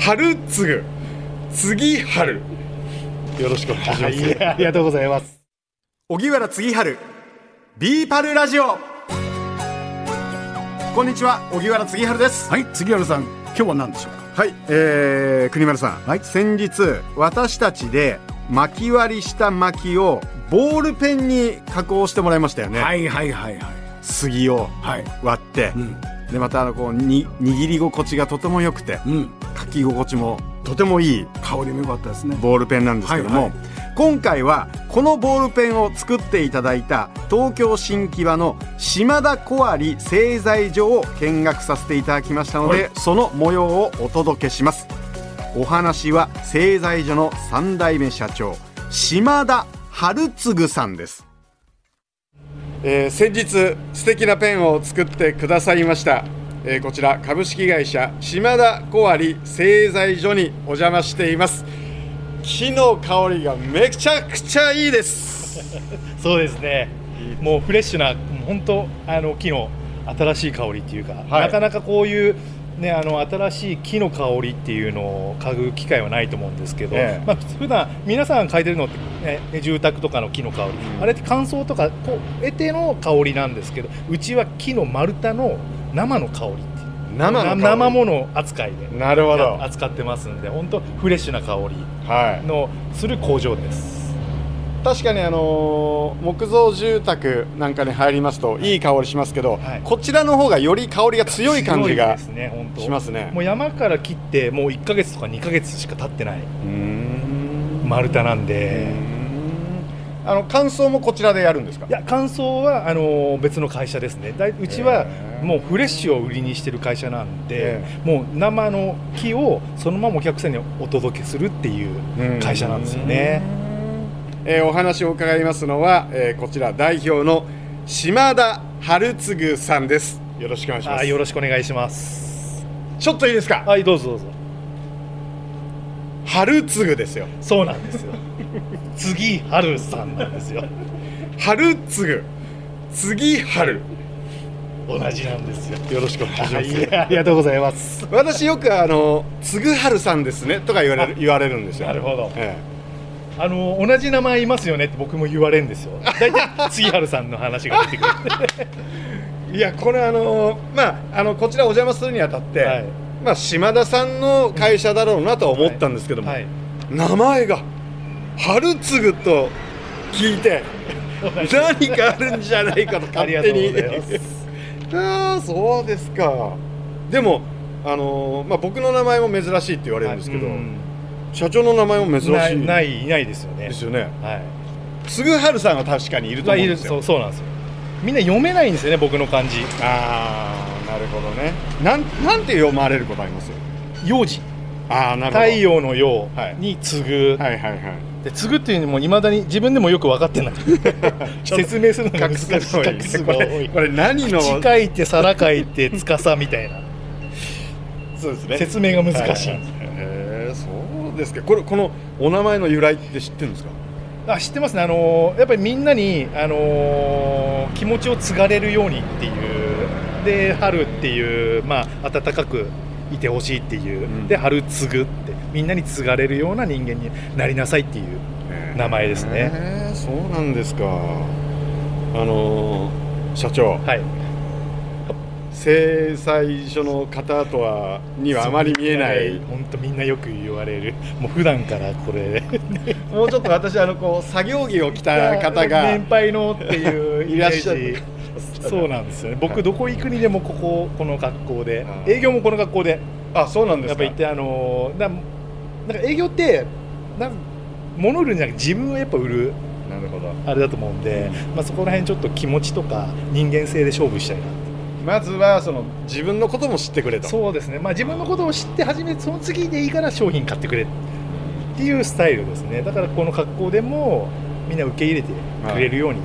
春継ぐ。次春。よろしくお願いします、はい、ありがとうございます。荻原次春。ビーパルラジオ。こんにちは。荻原次春です。はい杉原さん。今日は何でしょうか？はい、えー、国丸さん、はい。先日私たちで巻き割りした薪をボールペンに加工してもらいましたよね、はいはいはいはい。杉をはい。割って、うんでまたあのこうに握り心地がとても良くてうん。書き心地もとてもいい。香りも良かったですね。ボールペンなんですけども、はいは今回はこのボールペンを作っていただいた東京新木場の島田小有製材所を見学させていただきましたので、はい。その模様をお届けします。お話は製材所の3代目社長島田春次さんですえー先日素敵なペンを作ってくださいました、えーこちら株式会社島田小有製材所にお邪魔しています木の香りがめちゃくちゃいいです そうですね。もうフレッシュな、本当あの木の新しい香りっていうか、はいなかなかこういう。ね、あの新しい木の香りっていうのを嗅ぐ機会はないと思うんですけど、ええ。まあ普段皆さん嗅いでるのって、ね、住宅とかの木の香り、あれって乾燥とかこう得ての香りなんですけどうちは木の丸太の生の香りっていう。生の生もの扱いでなるほど。扱ってますんで本当フレッシュな香りはい。のする工場です。確かにあのー木造住宅なんかに入りますとい。い香りしますけど、はい。こちらの方がより香りが強い感じがしますね。もう山から切ってもう1か月とか2か月しか経ってない。丸太なんで、あの乾燥もこちらでやるんですか？いや乾燥はあの別の会社ですね。だいうちはもうフレッシュを売りにしてる会社なんで、えもう生の木をそのままお客さんにお届けするっていう会社なんですよね。えーお話を伺いますのは、えーこちら代表の島田春次さんです。よろしくお願いします。あよろしくお願いします。ちょっといいですか？はいどうぞどうぞ。春次ですよ。そうなんですよ。次春さんなんですよ。春次次春同じなんですよ。よろしくお願いします、はいありがとうございます。私よくあの「つぐはるさんですね」とか言われる言われるんですよ。なるほど。えあの同じ名前いますよねって僕も言われるんですよ。大体杉原さんの話が出てくる。え いやこれあのまああのこちらお邪魔するにあたって、はいまあ島田さんの会社だろうなとは思ったんですけども、はい。名前が春次ぐと聞いて何かあるんじゃないかと勝手に。あ あそうですかでもあのまあ僕の名前も珍しいって言われるんですけど、うん社長の名前も珍しいないないいないですよね。ですよねはい。つぐはるさんは確かにいると思うんですよ、そうそうなんですよ。みんな読めないんですよね僕の漢字。ああなるほどねなんなんて読まれることあります？幼児ああなるほど太陽の陽はいに継ぐ。はいはいはいで継ぐっていうのもいまだに自分でもよく分かってない。説明するのが難しい。こ。れ これ何の？口書いて皿書いて司みたいな そうですね説明が難しいんです。ですかこれこのお名前の由来って知ってるんですか？あ知ってますね、あのーやっぱりみんなに、あのー気持ちを継がれるようにっていうで春っていう、まあ、温かくいてほしいっていう、うん。で春継ぐってみんなに継がれるような人間になりなさいっていう名前ですね。そうなんですか。あのー社長。はい、制裁所の方とはにはあまり見えない。本当みんなよく言われる。もう普段からこれ。もうちょっと私あのこう作業着を着た方が 年配のっていうイメいらっしゃーる。ジそうなんですよね。はい僕どこ行くにでもこここの格好で。営業もこの格好で。あそうなんですか。やっぱ行ってあのーななんか営業ってなん物売るんじゃなくて自分をやっぱ売る。なるほど。あれだと思うんで、まあ、そこら辺ちょっと気持ちとか人間性で勝負したいなまずはその自分のことも知ってくれと。そうですね、まあ、自分のことを知って初めてその次でいいから商品買ってくれっていうスタイルですね。だからこの格好でもみんな受け入れてくれるように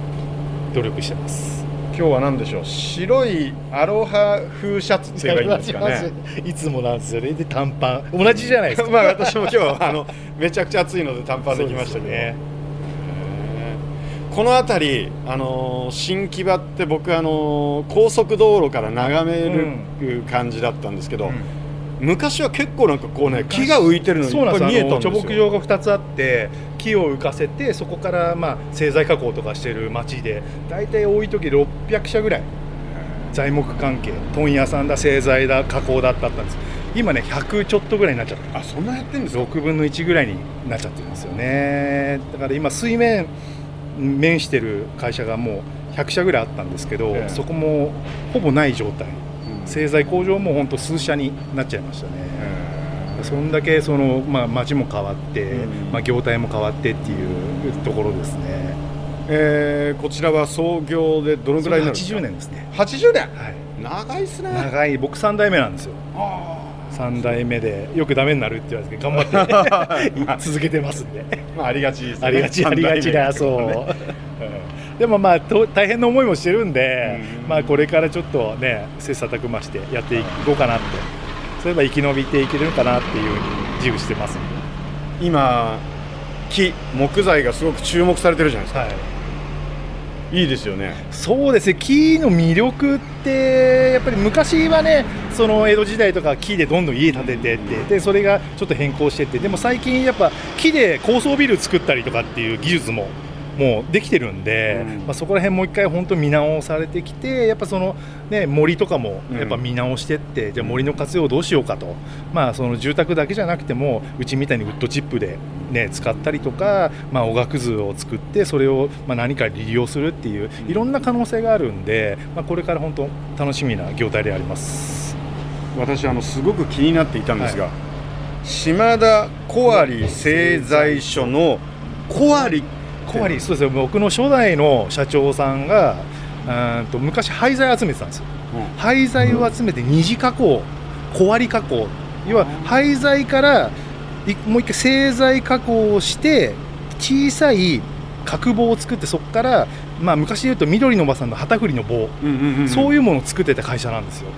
努力してます、今日は何でしょう？白いアロハ風シャツって言えばいいんですかね。いつもなんですよね。で短パン。同じじゃないですか。まあ私も今日はあのめちゃくちゃ暑いので短パンできましたけど、ねこの辺り、あのー新木場って僕、あのー高速道路から眺める感じだったんですけど、昔は結構なんかこうね木が浮いてるのに見えたんですよ。貯木場が2つあって木を浮かせてそこからまあ製材加工とかしてる町で大体多い時600社ぐらい材木関係問屋さんだ製材だ加工だったったんです。今ね100ちょっとぐらいになっちゃってあそんなやってんですか？6分の1ぐらいになっちゃってるんですよね。だから今水面面してる会社がもう100社ぐらいあったんですけど、ええ。そこもほぼない状態。うん。製材工場も本当数社になっちゃいましたね、そんだけその、まあ、街も変わって、うん。まあ、業態も変わってっていうところですね。えーこちらは創業でどのぐらいになるんですか？80年ですね、80年？はい、長いっすね。長い。僕3代目なんですよ。あ3代目でよくダメになるって言われて頑張って 続けてますんで。ーまあありがちですね。ありがちありがちだそう、うん。でもまあと大変な思いもしてるんで、うん。まあこれからちょっとね切磋琢磨してやっていこうかなってそういえば生き延びていけるかなっていうふうに自負してますんで。今木木材がすごく注目されてるじゃないですか。はい。いいですよね。そうですね。木の魅力ってやっぱり昔はねその江戸時代とか木でどんどん家建ててってでそれがちょっと変更してってでも最近やっぱ木で高層ビル作ったりとかっていう技術ももうできてるんで、うん。まあ、そこら辺もう一回本当見直されてきてやっぱその、ね、森とかもうん。やっぱ見直してって、じゃあ森の活用をどうしようかと、まあ、その住宅だけじゃなくてもうちみたいにウッドチップで、ね、使ったりとか、まあ、おがくずを作ってそれをまあ何か利用するっていういろんな可能性があるんで、まあ、これから本当楽しみな業態であります。私あのすごく気になっていたんですが、島田小有製材所の小有小割そうですよ。僕の初代の社長さんがうーんと昔廃材集めてたんですよ。廃材を集めて二次加工小割り加工。要は廃材からいもう一回製材加工をして小さい角棒を作ってそこから、まあ、昔で言うと緑のおばさんの旗振りの棒、うんうんうん。そういうものを作ってた会社なんですよ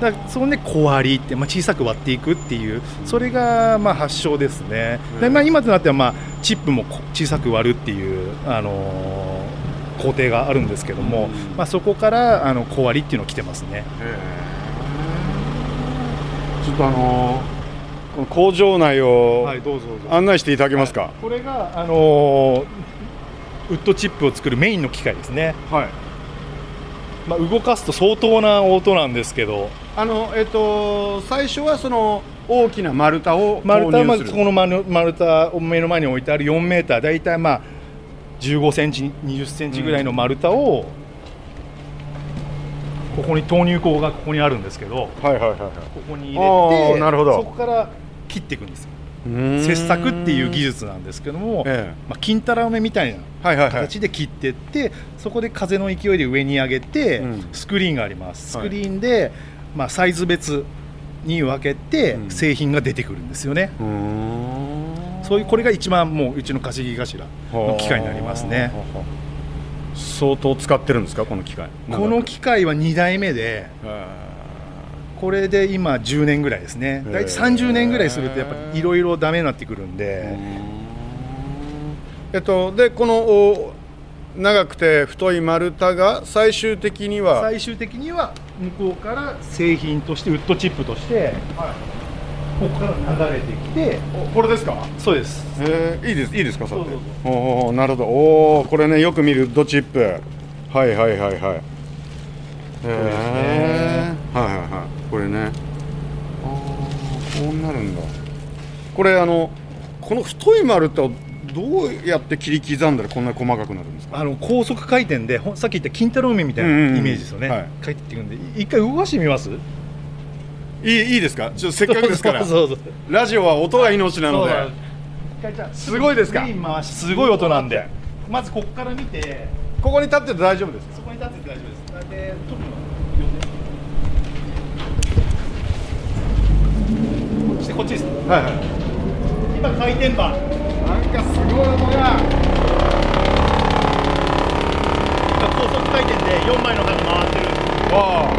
だそれで小割りって、まあ、小さく割っていくっていうそれがまあ発祥ですね。で、まあ、今となってはまあチップもこ小さく割るっていう、あのー工程があるんですけども、うん。まあ、そこからあの小割りっていうのが来てますね。ちょっとあのー工場内を案内していただけますか？これが、あのーウッドチップを作るメインの機械ですね、はいまあ、動かすと相当な音なんですけど。あのえっと最初はその大きな丸太を丸太はまず購入するこの丸丸太を目の前に置いてある4メーター。大体まあ15センチ20センチぐらいの丸太を、ここに投入口がここにあるんですけど。はいはいはいはい。ここに入あれてーなるほど。そこから切っていくんですよ切削っていう技術なんですけども、えまあ、金太郎目みたいなえはいはいはい。形で切っていって、そこで風の勢いで上に上げて、うん。スクリーンがあります。スはい。クリーンで、まあ、サイズ別に分けてうん。製品が出てくるんですよね、うーん。そういうこれが一番もううちの稼ぎ頭の機械になりますね。相当使ってるんですかこの機械。この機械は2代目でこれで今10年ぐらいですね。大体30年ぐらいするとやっぱりいろいろダメになってくるんで、えっとでこのお長くて太い丸太が最終的には最終的には向こうから製品としてウッドチップとして、ここから流れてきておこれですか？そうです。えー。いいですいいですか？そうそうおおなるほど。おおこれねよく見るドチップ。はいはいはいはい。へえはいはいはいこれねあーこうなるんだこれあのこの太い丸太をどうやって切り刻んだらこんなに細かくなるんですか？あの高速回転でさっき言った金太郎麺みたいなうんうんうん。イメージですよね、はい。帰っていくんで一回動かしてみます？いいいいですか？ちょっとせっかくですから。そうそうそう。ラジオは音が命なので。そうだ。一回じゃあすごいですか？すごい音なんで。まずここから見て。ここに立ってて大丈夫ですか？そこに立ってて大丈夫です。でこっちです。はいはい今回転板なんかすごい音が高速回転で4枚の刃が回ってる。わあ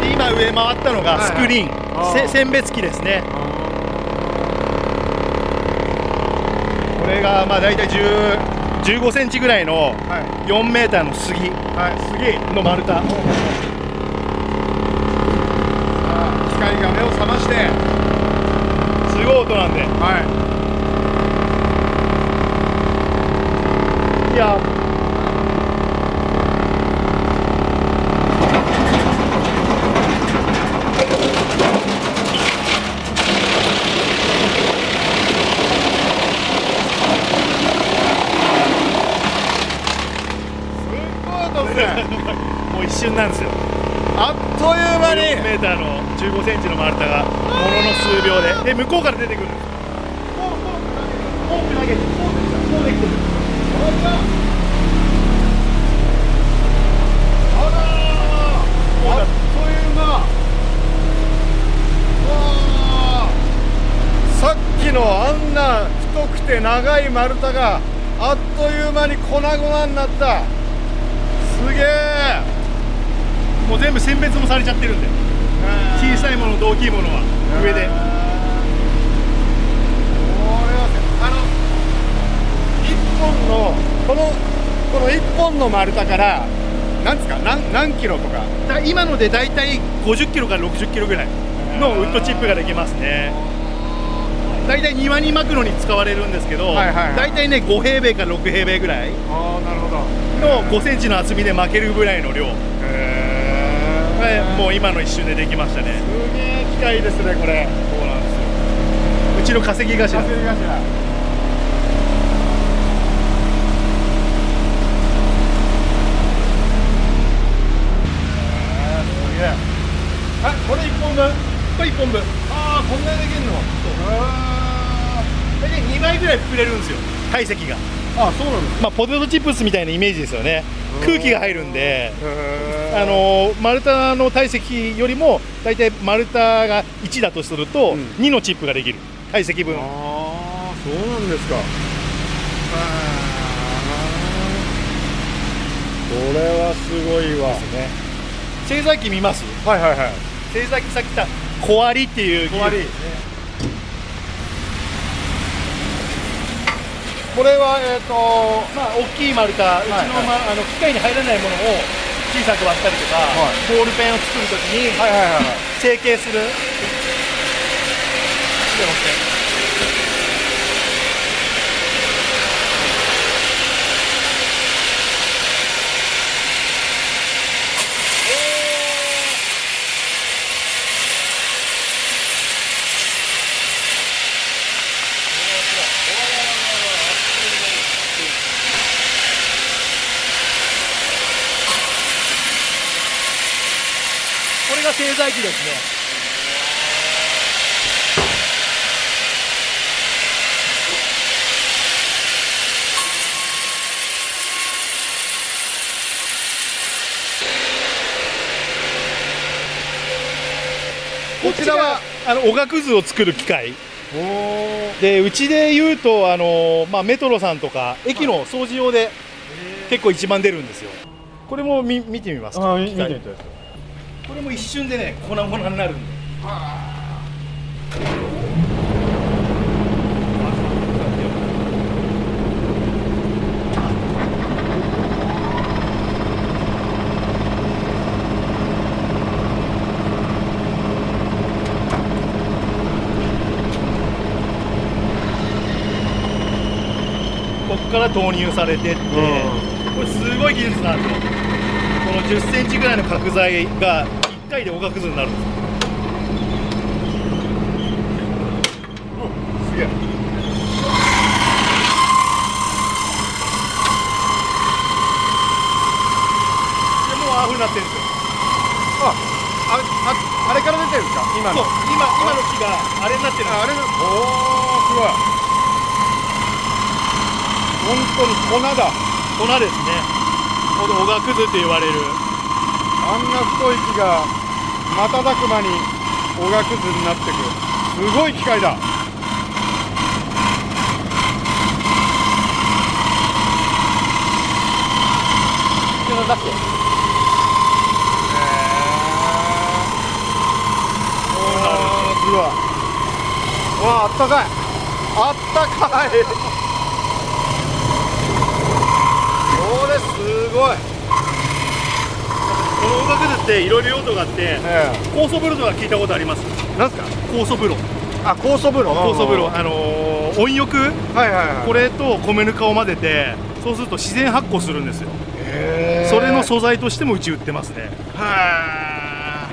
で今上回ったのがスクリーン、はい選別機ですねれがまあ大体10 15センチぐらいのはい。4メーターの杉。はい次の丸太。さあ光が目を覚まして。すごい音なんで。はいやすごい音ですねもう一瞬なんですよあっという間に4メーターの15センチの丸太がものの数秒で。で向こうから出てくる。んですフォークフォーク投げてフォークフォークできてるあらあっという間。わさっきのあんな太くて長い丸太があっという間に粉々になった。すげえ。もう全部選別もされちゃってるんで。小さいものと大きいものは上で。これはあの一本のこのこの一本の丸太からなんですか何何キロとか。だ今ので大体50キロから60キロぐらいのウッドチップができますね。大体庭に巻くのに使われるんですけど、はいはいはい。大体ね5平米から6平米ぐらいの5センチの厚みで巻けるぐらいの量、はいもう今の一瞬でできましたね。すげえ機械ですねこれ。そうなんですよ。うちの稼ぎ頭。稼ぎ頭。あこれ一本分。これ1本分。ああこんなにできんの。あ大体2倍ぐらい膨れるんですよ。体積があそうなんですまあポテトチップスみたいなイメージですよね。空気が入るんで。へあの丸太の体積よりも大体丸太が1だとすると、うん。2のチップができる。体積分ああそうなんですか。これはすごいわ。ね。製材機見ます？はいはいはい。製材機さっき言った。小割りっていう技術。小割りこれはえっ、とまあ大きい丸太、うちの,、はいまあ、あの機械に入らないものを小さく割ったりとか、はい。ボールペンを作るときにはいはいはいはい。成形する、これが製材機ですね。こちらはあのおがくずを作る機械。でうちで言うとあの、まあ、メトロさんとか駅の掃除用で結構一番出るんですよ。これも見見てみますか？あ見てみたいですこれも一瞬でね粉々になるんでここから投入されてって、これすごい技術なんですよ。この1 0センチぐらいの角材が1回でおがくずになるんです。よすげえ。でもうああふうになってるんですよ。ああああれから出てるんですか？今の。今今の木があれになってるんです。ああれのおおすごい。本当に粉だ。粉ですね。このおがくずって言われる。あんな太い木が瞬く間におがくずになってく。すごい機械だ。ちえっと出して。うわわあったかい。あったかい。これすごい。この音楽っていろいろ用途があってえ酵素風呂とか聞いたことあります？えなんすか？酵素風呂あ酵素風呂酵素風呂あのー温浴？はいはいはい。これと米ぬかを混ぜてそうすると自然発酵するんですよ。それの素材としてもうち売ってますね。は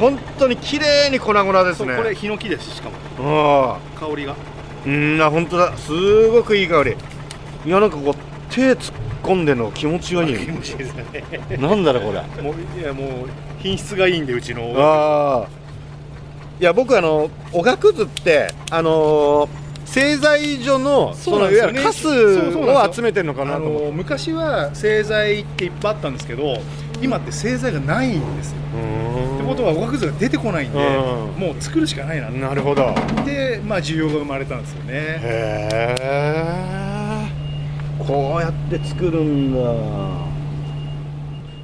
本当に綺麗に粉々ですね。これヒノキですしかも。あ香りが。あうんあ本当だ。すごくいい香り。いやなんかこう手突っ込んでんの気持ちがいい。気持ちいいですね。なんだろうこれ。もういやもう品質がいいんでうちの。ああ。いや僕あのおがくずってあのー製材所のそのいわゆるカスを集めてるのかあなと思昔は製材っていっぱいあったんですけど今って製材がないんですよ。ってことはおがくずが出てこないんでうん。もう作るしかないななるほど。でまあ需要が生まれたんですよね。へえこうやって作るんだ。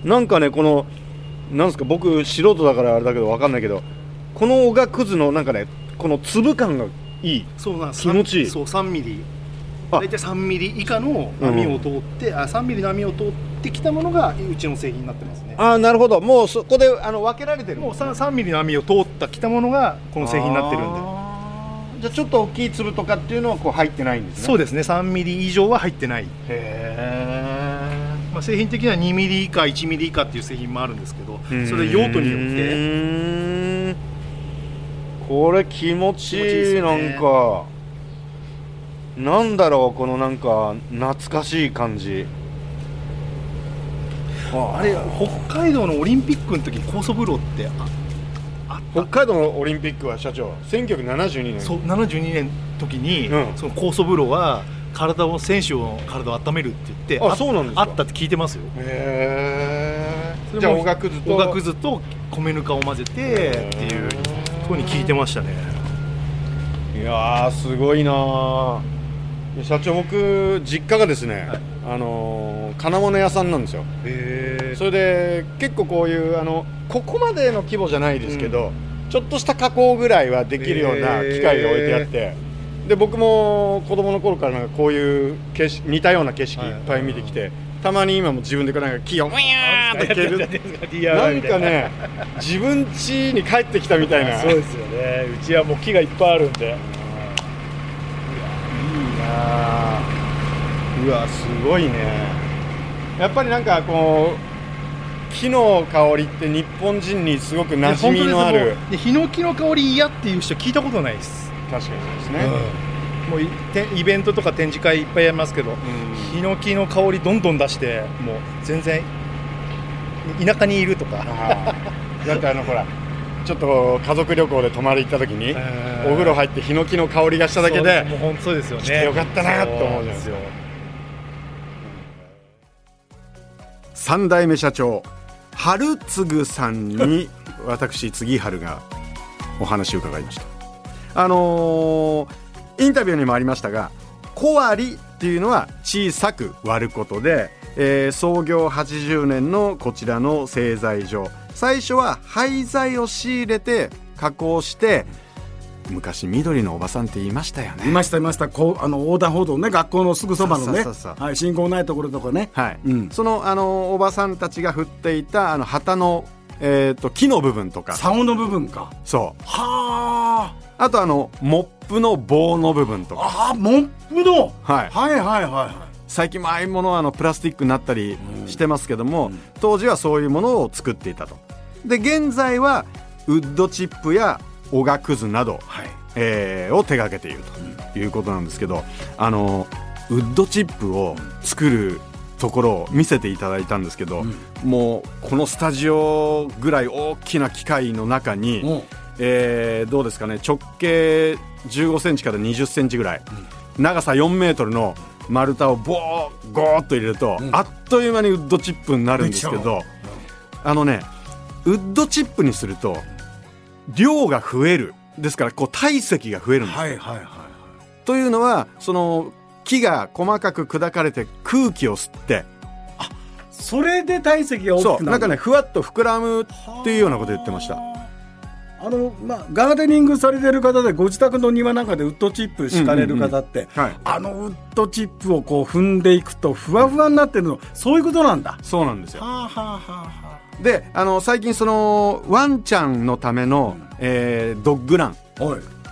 なんかねこのなんですか僕素人だからあれだけど分かんないけどこのおがくずのなんかねこの粒感がいい。そうなんです気持ちいい。そう3ミリ。あ。大体3ミリ以下の波を通って、あ3ミリの波を通ってきたものがうちの製品になってますね。ああなるほど。もうそこであの分けられてる。もう 3, 3ミリの網を通ったきたものがこの製品になってるんででじゃあちょっと大きい粒とかっていうのはこう入ってないんですね。でそうですね。3ミリ以上は入ってない、へえまあ、製品的には2ミリ以下1ミリ以下っていう製品もあるんですけどそれ用途によって。これ気持ちいいちいいね。なんか。なんだろうこのなんか懐かしい感じ。あれ北海道のオリンピックの時高速風呂って北海道のオリンピックは社長1972年。そう72年の時に、うん。その高速風呂は体を選手の体を温めるって言ってあそうなんですか。あったって聞いてますよ。へえじゃあおがくずと。おがくずと米ぬかを混ぜてっていうふうに聞いてましたね。いやーすごいな社長僕実家がですね、はいあのー金物屋さんなんですよ。へそれで結構こういうあのここまでの規模じゃないですけど、ちょっとした加工ぐらいはできるような機械が置いてあって、で僕も子供の頃からなんかこういう景色似たような景色い。っぱい見てきて、たまに今も自分でなんか木をウィーンって蹴る。なんかね自分家に帰ってきたみたいな。そうですよね。うちはもう木がいっぱいあるんで。いいなあうわすごいね。やっぱりなんかこう木の香りって日本人にすごく馴染みのある。でヒノキの香り嫌っていう人聞いたことないです、確かにそうですね、もういてイベントとか展示会いっぱいやりますけどうん。ヒノキの香りどんどん出してもう全然田舎にいるとか。だってあのほらちょっと家族旅行で泊まり行った時にお風呂入ってヒノキの香りがしただけでそうもう本当そうですよね。来てよかったなって思うじゃないですか三代目社長春次さんに私杉春がお話を伺いました。あのーインタビューにもありましたが小割っていうのは小さく割ることで、えー創業80年のこちらの製材所。最初は廃材を仕入れて加工して昔緑のおばさんって言いましたよね。いましたいました。こうあの横断歩道ね学校のすぐそばのね。はい信号ないところとかね。はい、うん。そのあのおばさんたちが振っていたあの旗の、えー、と木の部分とか。竿の部分か。そう。はあ。とあのモップの棒の部分とか。ああモップの？はい。はいはいはいはい。最近もああいうものはあのプラスチックになったりうん。してますけども、うん。当時はそういうものを作っていたと。で現在はウッドチップやおがくずなど、はい。えーを手掛けているということなんですけどあのウッドチップを作るところを見せていただいたんですけど、うん。もうこのスタジオぐらい大きな機械の中に、もえーどうですかね直径15センチから20センチぐらい、長さ4メートルの丸太をボーゴーっと入れると、うん。あっという間にウッドチップになるんですけどあのねウッドチップにすると量が増える。ですからこう体積が増えるんです。よ、はいはいはい。というのはその木が細かく砕かれて空気を吸って。それで体積が大きくなるそうなんかねふわっと膨らむっていうようなこと言ってました。あのまあ、ガーデニングされてる方でご自宅の庭なんかでウッドチップ敷かれる方って、うんうんうん。はい。あのウッドチップをこう踏んでいくとふわふわになってるのそういうことなんだ。そうなんですよ。はあはあはあはであの最近そのワンちゃんのための、えードッグラン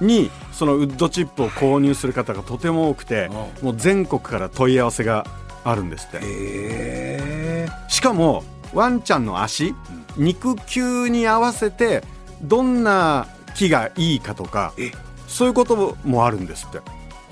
にそのウッドチップを購入する方がとても多くてうもう全国から問い合わせがあるんですって。えしかもワンちゃんの足肉球に合わせてどんな木がいいかとかえ。そういうこともあるんですって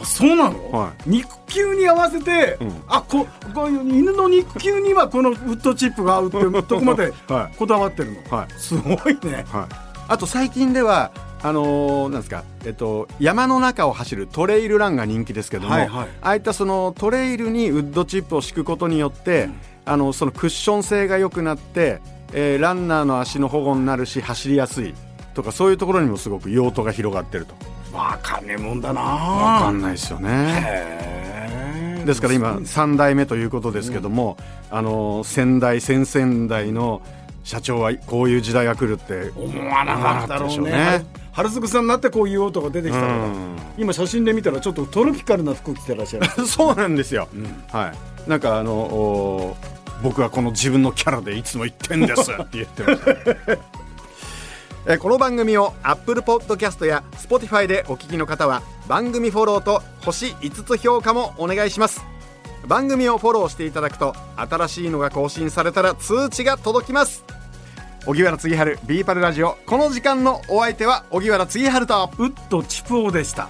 あそうなの、は肉球に合わせて、うん。あここういう犬の肉球にはこのウッドチップが合うって い。うとこまではい。こだわってるの、はい。すごいね。はい、あと最近ではあのーなんですか、えっと、山の中を走るトレイルランが人気ですけども、はいはい。ああいったそのトレイルにウッドチップを敷くことによって、あのそのクッション性が良くなって、えーランナーの足の保護になるし走りやすいとかそういうところにもすごく用途が広がってるとわかんねえもんだな。わかんないですよね。ですから今3代目ということですけども、あの先代先々代の社長はこういう時代が来るって思わなかったでしょうね。春津さんになってこういう音が出てきたのが、うん。今写真で見たらちょっとトロピカルな服着てらっしゃる そうなんですよ、ん。はい。なんかあのお僕はこの自分のキャラでいつも言ってんですって言ってました えこの番組を Apple Podcast や Spotify でお聞きの方は番組フォローと星5つ評価もお願いします。番組をフォローしていただくと新しいのが更新されたら通知が届きます。荻原次春ビーパルラジオこの時間のお相手は荻原次春と。ウッドチプオでした。